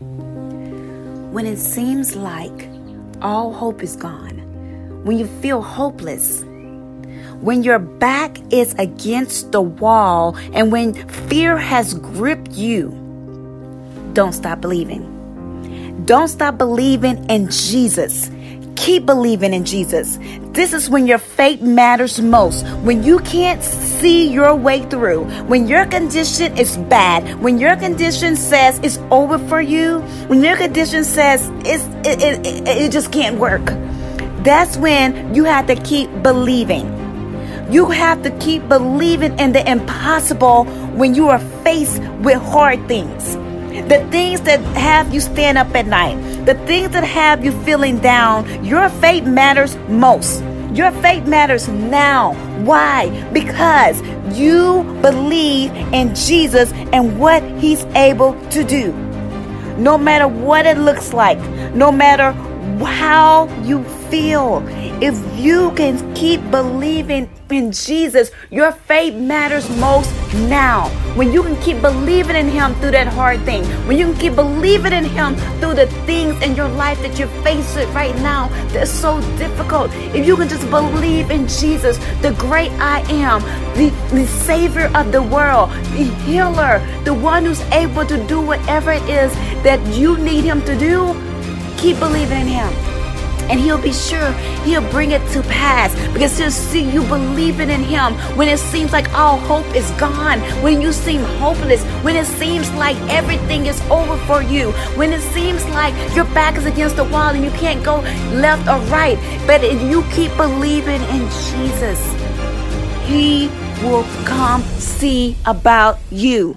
When it seems like all hope is gone, when you feel hopeless, when your back is against the wall, and when fear has gripped you, don't stop believing. Don't stop believing in Jesus. Keep believing in Jesus. This is when your faith matters most. When you can't see your way through, when your condition is bad, when your condition says it's over for you, when your condition says it's, it, it, it, it just can't work, that's when you have to keep believing. You have to keep believing in the impossible when you are faced with hard things. The things that have you stand up at night, the things that have you feeling down, your faith matters most. Your faith matters now. Why? Because you believe in Jesus and what he's able to do. No matter what it looks like, no matter how you feel. If you can keep believing in Jesus, your faith matters most now. When you can keep believing in Him through that hard thing, when you can keep believing in Him through the things in your life that you're facing right now that's so difficult. If you can just believe in Jesus, the great I am, the, the Savior of the world, the healer, the one who's able to do whatever it is that you need Him to do, keep believing in Him and he'll be sure he'll bring it to pass because he'll see you believing in him when it seems like all hope is gone, when you seem hopeless, when it seems like everything is over for you, when it seems like your back is against the wall and you can't go left or right. But if you keep believing in Jesus, he will come see about you.